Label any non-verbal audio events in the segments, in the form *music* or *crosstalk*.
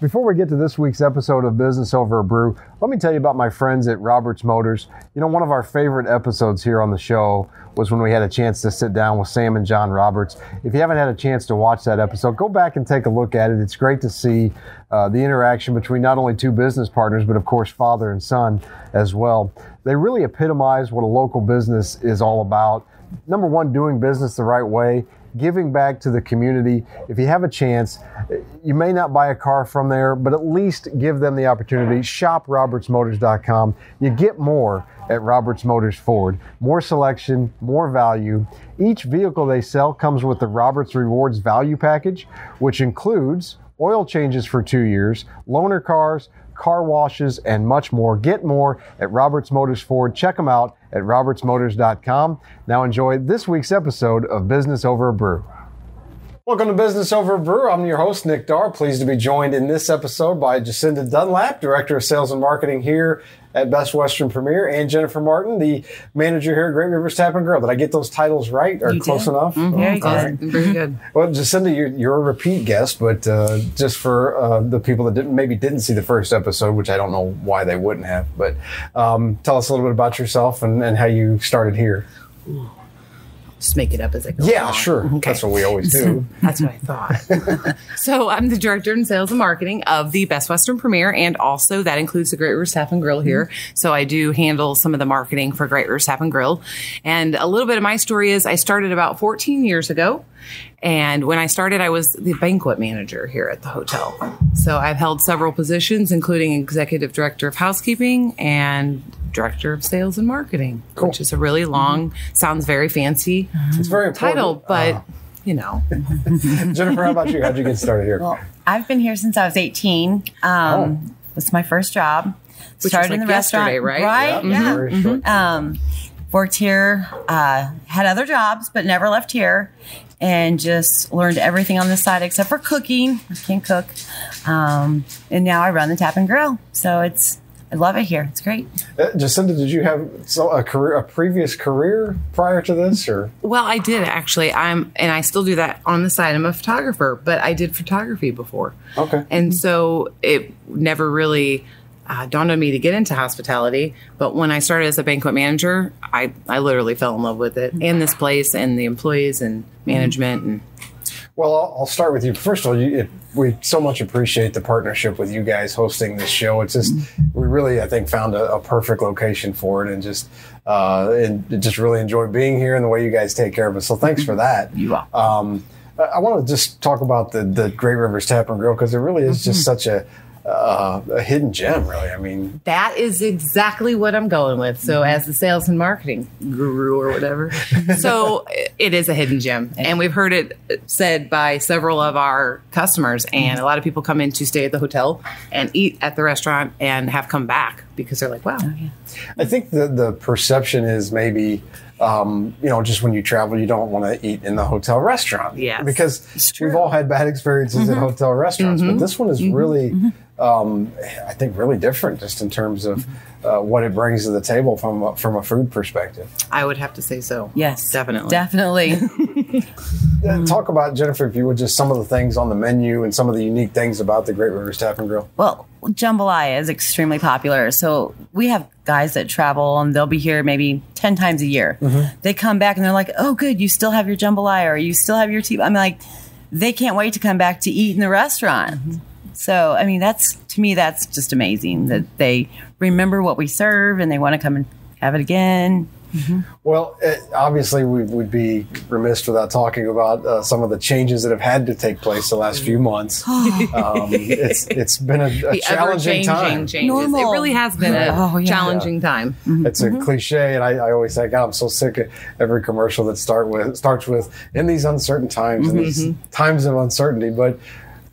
Before we get to this week's episode of Business Over a Brew, let me tell you about my friends at Roberts Motors. You know, one of our favorite episodes here on the show was when we had a chance to sit down with Sam and John Roberts. If you haven't had a chance to watch that episode, go back and take a look at it. It's great to see uh, the interaction between not only two business partners, but of course, father and son as well. They really epitomize what a local business is all about. Number one, doing business the right way giving back to the community. If you have a chance, you may not buy a car from there, but at least give them the opportunity. Shop robertsmotors.com. You get more at Roberts Motors Ford. More selection, more value. Each vehicle they sell comes with the Roberts Rewards Value Package, which includes oil changes for two years, loaner cars, car washes, and much more. Get more at Roberts Motors Ford. Check them out at robertsmotors.com. Now enjoy this week's episode of Business Over a Brew. Welcome to Business Over Brew. I'm your host, Nick Darr. Pleased to be joined in this episode by Jacinda Dunlap, Director of Sales and Marketing here at Best Western Premier, and Jennifer Martin, the manager here at Great Rivers Tap and Grill. Did I get those titles right or You close did. enough? Mhm. Very All good. right. Very good. Well, Jacinda, you're, you're a repeat guest, but uh, just for uh, the people that didn't, maybe didn't see the first episode, which I don't know why they wouldn't have, but um, tell us a little bit about yourself and, and how you started here. Just make it up as I go. Yeah, along. sure. Okay. That's what we always do. *laughs* That's what I thought. *laughs* so I'm the director in sales and marketing of the Best Western Premier, and also that includes the Great Rivers Tap and Grill here. So I do handle some of the marketing for Great Rivers Tap and Grill. And a little bit of my story is I started about 14 years ago. And when I started, I was the banquet manager here at the hotel. So I've held several positions, including executive director of housekeeping and director of sales and marketing, which is a really long, sounds very fancy It's very title, but Uh, you know, *laughs* Jennifer, how about you? How'd you get started here? Well, I've been here since I was 18. Um, It's my first job. Which Started was in the restaurant, right? Right? Yeah, Yeah. very short. Um, worked here, uh, had other jobs, but never left here, and just learned everything on the side except for cooking. I can't cook. Um, and now I run the Tap and Grill. So it's, I love it here. It's great. Uh, Jacinda, did you have so, a career, a previous career prior to this, or well, I did actually. I'm, and I still do that on the side. I'm a photographer, but I did photography before. okay? And so it never really uh, dawned on me to get into hospitality. But when I started as a banquet manager, I, I literally fell in love with it and this place and the employees and management. And Well, I'll, I'll start with you. First of all, you, it, we so much appreciate the partnership with you guys hosting this show. It's just we really, I think, found a, a perfect location for it, and just uh, and just really enjoy being here and the way you guys take care of us. So thanks for that. You are. Um, I, I want to just talk about the the Great Rivers Tap and Grill because it really is just such a uh, a hidden gem. Really, I mean, that is exactly what I'm going with. So, as the sales and marketing guru or whatever, *laughs* so it is a hidden gem, and we've heard it said by several of our customers, and a lot of people come in to stay at the hotel and eat at the restaurant and have come back because they're like, "Wow, I think the the perception is maybe. Um, you know, just when you travel, you don't want to eat in the hotel restaurant. Yes. Because we've all had bad experiences at hotel restaurants, but this one is really, um, I think, really different just in terms of uh, what it brings to the table from a, from a food perspective. I would have to say so." Yes. definitely. Definitely. *laughs* Uh, talk about Jennifer, if you would, just some of the things on the menu and some of the unique things about the Great Rivers Tap and Grill. Well, jambalaya is extremely popular. So we have guys that travel and they'll be here maybe 10 times a year. Mm-hmm. They come back and they're like, oh, good, you still have your jambalaya or you still have your tea. I'm like, they can't wait to come back to eat in the restaurant. Mm-hmm. So, I mean, that's to me, that's just amazing that they remember what we serve and they want to come and have it again. Well, uh obviously, we would be remiss without talking about uh, some of the changes that have had to take place the last few months. *gasps* um, it's it's been a, a challenging time. changes. It really has been a Oh, yeah. challenging time. It's a cliche, and I, I always say, God, I'm so sick of every commercial that start with starts with in these uncertain times and these times of uncertainty. But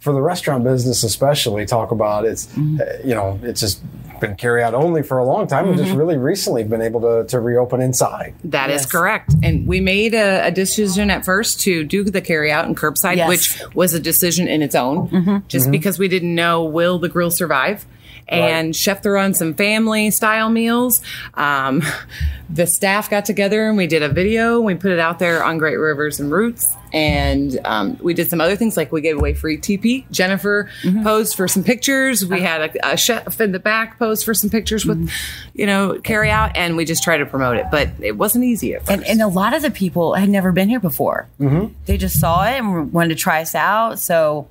for the restaurant business, especially, talk about it's uh, you know it's just been carry out only for a long time, and just mm-hmm. really recently been able to to reopen inside. That is Yes. correct. And we made a, a decision at first to do the carry out and curbside, Yes. which was a decision in its own, mm-hmm. just because we didn't know will the grill survive. And Right. Chef threw on some family style meals. Um, *laughs* the staff got together and we did a video. We put it out there on Great Rivers and Routes. And um, we did some other things like we gave away free TP. Jennifer posed for some pictures. We had a, a chef in the back pose for some pictures with, you know, carry out, and we just tried to promote it. But it wasn't easy at first. And, and a lot of the people had never been here before. Mm-hmm. They just saw it and wanted to try us out. So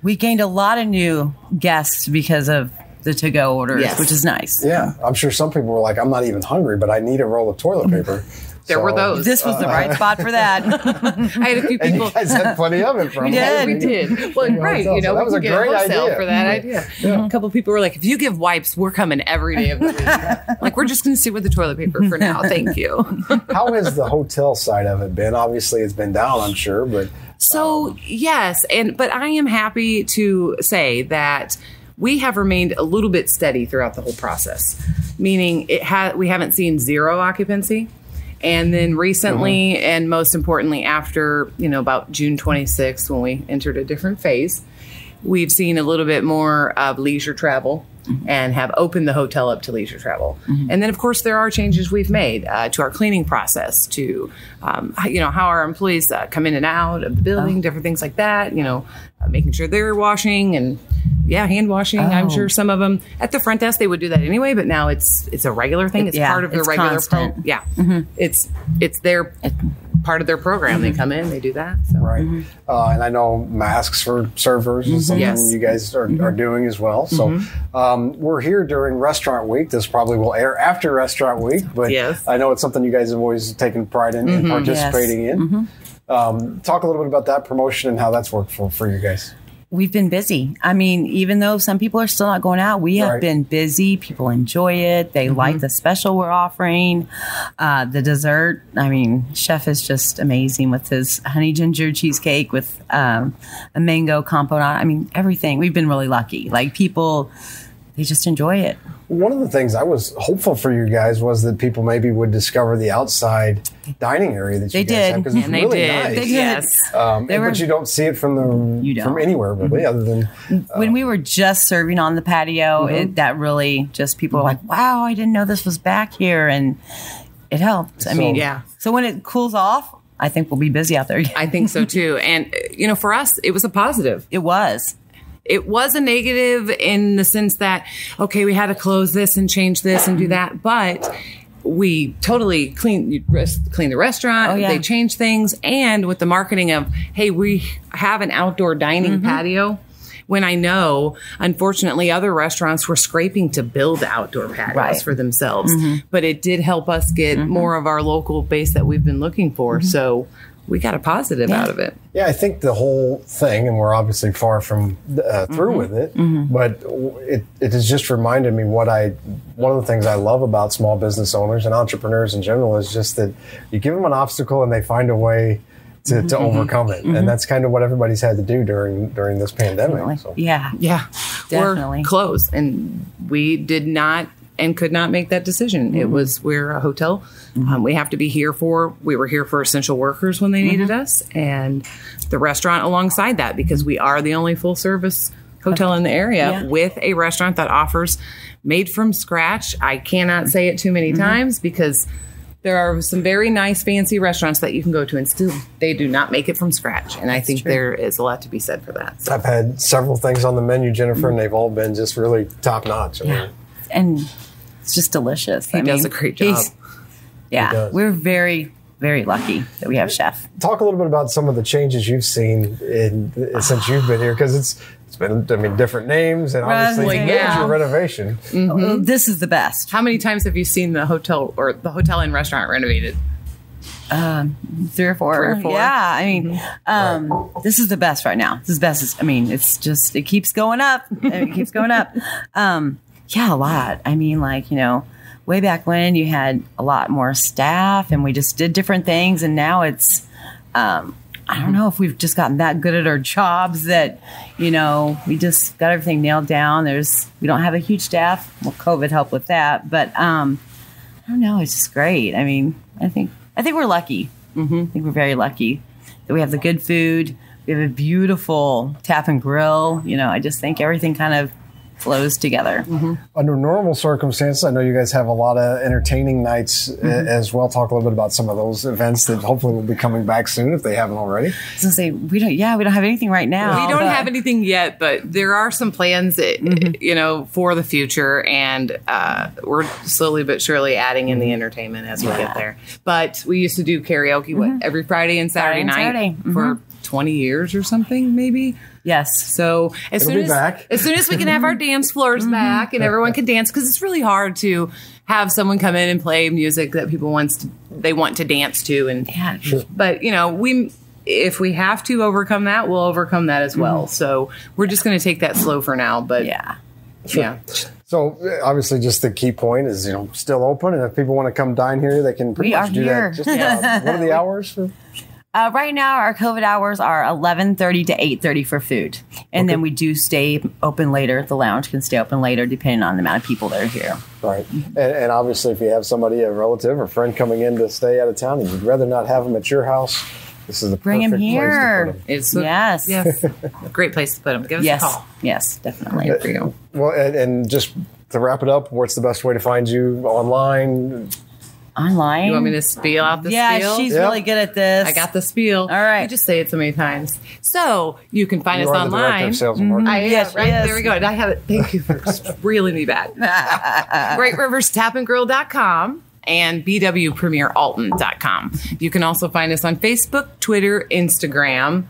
we gained a lot of new guests because of the to go orders, Yes. which is nice. Yeah, I'm sure some people were like, I'm not even hungry, but I need a roll of toilet mm-hmm. paper. there were those. This was the uh, right spot for that. *laughs* I had a few And people. you guys had plenty of it from *laughs* We did. we did. Well, right. so- You know, so that was could a get great wholesale idea. for that idea. Mm-hmm. A couple of people were like, if you give wipes, we're coming every day of the week. *laughs* like, we're just going to sit with the toilet paper for now. Thank you. How has the hotel side of it been? Obviously, it's been down, I'm sure, but So um, yes, and but I am happy to say that we have remained a little bit steady throughout the whole process, meaning it ha- we haven't seen zero occupancy. And then recently, uh-huh. and most importantly, after you know about June 26th, when we entered a different phase, we've seen a little bit more of leisure travel and have opened the hotel up to leisure travel. And then, of course, there are changes we've made uh, to our cleaning process, to um, you know how our employees uh, come in and out of the building, different things like that. You know, uh, making sure they're washing and yeah, hand washing. I'm Oh. sure some of them at the front desk they would do that anyway, but now it's it's a regular thing. It's Yeah, part of it's regular pro- yeah. It's it's their part of their program. They come in, they do that. So. right. Uh, and I know masks for servers is something Yes. Mm-hmm. you guys are, are doing as well. So um, we're here during Restaurant Week. This probably will air after Restaurant Week, but Yes. Mm-hmm. I know it's something you guys have always taken pride in and participating in. Um, talk a little bit about that promotion and how that's worked for, for you guys. We've been busy. I mean, even though some people are still not going out, we have Right. been busy. People enjoy it. They like the special we're offering. Uh, the dessert, I mean, Chef is just amazing with his honey ginger cheesecake with um, a mango compote on. it. I mean, everything. We've been really lucky. Like people, they just enjoy it. One of the things I was hopeful for you guys was that people maybe would discover the outside dining area that They you guys did. have because it's And really did. nice. They did. Yes. Um, They and- were- but you don't see it from the You don't. from anywhere really, other than when we were just serving on the patio, it, that really just people were like, "Wow, I didn't know this was back here," and it helped. I So- mean, Yeah. So when it cools off, I think we'll be busy out there. I think so *laughs* too. And uh, you know, for us, it was a positive. it was. It was a negative in the sense that okay we had to close this and change this and do that but we totally clean clean the restaurant Oh, yeah. they changed things and with the marketing of hey we have an outdoor dining Mm-hmm. patio when I know, unfortunately, other restaurants were scraping to build outdoor patios Right. Mm-hmm. for themselves. But it did help us get more of our local base that we've been looking for. So we got a positive Mm-hmm. Yeah. out of it. Yeah, I think the whole thing, and we're obviously far from uh, through with it, but it, it has just reminded me what I, one of the things I love about small business owners and entrepreneurs in general is just that you give them an obstacle and they find a way to, to overcome it. And that's kind of what everybody's had to do during during this pandemic. So. Yeah. Yeah, Definitely. we're close, and we did not and could not make that decision. It mm-hmm. was we're a hotel. Mm-hmm. Um, we have to be here for. We were here for essential workers when they needed mm-hmm. us, and the restaurant alongside that because we are the only full service hotel in the area Yeah. with a restaurant that offers made from scratch. I cannot say it too many times because. There are some very nice, fancy restaurants that you can go to, and still they do not make it from scratch. And I think there is a lot to be said for that. So. I've had several things on the menu, Jennifer, and they've all been just really top notch. I mean, And it's just delicious. He does a great job. Yeah. We're very, very lucky that we have Chef. talk a little bit about some of the changes you've seen in, since you've been here, because it's it's been I mean different names and obviously Well, major yeah. renovation. Oh, This is the best. How many times have you seen the hotel or the hotel and restaurant renovated? Three or four. Three or four? Yeah. I mean, um, this is the best right now. This is best. I mean, it's just, it keeps going up. It keeps going up. Um, yeah, a lot. I mean, like, you know, way back when you had a lot more staff and we just did different things. And now it's, um, I don't know if we've just gotten that good at our jobs that, you know, we just got everything nailed down. There's, we don't have a huge staff. Well, COVID helped with that. But, um, I don't know. It's just great. I mean, I think I think we're lucky. Mm-hmm. I think we're very lucky that we have the good food. We have a beautiful tap and grill. You know, I just think everything kind of flows together. Mm-hmm. Under normal circumstances, I know you guys have a lot of entertaining nights uh, mm-hmm. as well. Talk a little bit about some of those events that hopefully will be coming back soon if they haven't already. I was gonna say we don't. Yeah, we don't have anything right now. We don't but- have anything yet, but there are some plans, that, mm-hmm. you know, for the future, and uh, we're slowly but surely adding in the entertainment as we get there. But we used to do karaoke what every Friday and Saturday Friday and night Saturday. for twenty years or something, maybe. Yes. So as It'll soon be as back. as soon as we can have our *laughs* dance floors back and everyone can dance, because it's really hard to have someone come in and play music that people wants to, they want to dance to, and Yeah. but you know we if we have to overcome that, we'll overcome that as well. So we're just going to take that slow for now. But Yeah. yeah, So obviously, just the key point is you know still open, and if people want to come dine here, they can pretty We much are do here. that. Just, uh, *laughs* what are the hours? For? Uh, right now, our COVID hours are eleven thirty to eight thirty for food, and then we do stay open later. The lounge can stay open later, depending on the amount of people that are here. Right, and, and obviously, if you have somebody, a relative or friend coming in to stay out of town, and you'd rather not have them at your house, this is the Bring 'em perfect place to here. put 'em. it's a, Yes. yes, *laughs* great place to put them. Give us Yes, a call. yes, definitely. For you. Well, and, and just to wrap it up, what's the best way to find you online? Online. You want me to spiel out the spiel? yeah, spiel? she's Yeah. really good at this. I got the spiel. All right. You just say it so many times. So you can find You us are the director online. of sales and mm-hmm. marketing. I am, Yes, right? yes. There we go. And I have it. Thank you for *laughs* reeling me back. *laughs* Great Rivers Tap and Grill.com and bwpremieralton.com. You can also find us on Facebook, Twitter, Instagram,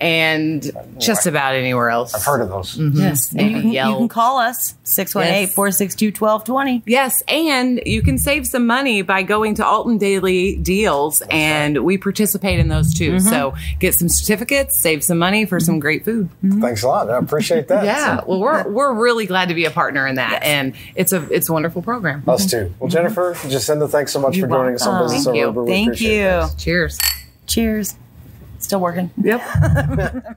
and just about anywhere else. I've heard of those. Mm-hmm. Yes, and you can, you can call us 618-462-1220. Yes, and you can save some money by going to Alton Daily Deals, and we participate in those too. Mm-hmm. So get some certificates, save some money for some great food. Mm-hmm. Thanks a lot. I appreciate that. *laughs* Yeah, well, we're we're really glad to be a partner in that, and it's a it's a wonderful program. Us too. Well, mm-hmm. Jennifer, Jacinda, thanks so much You're for joining us on welcome. Business Thank Over you. We Thank you. it. Cheers. Cheers. Still working. Yep. *laughs*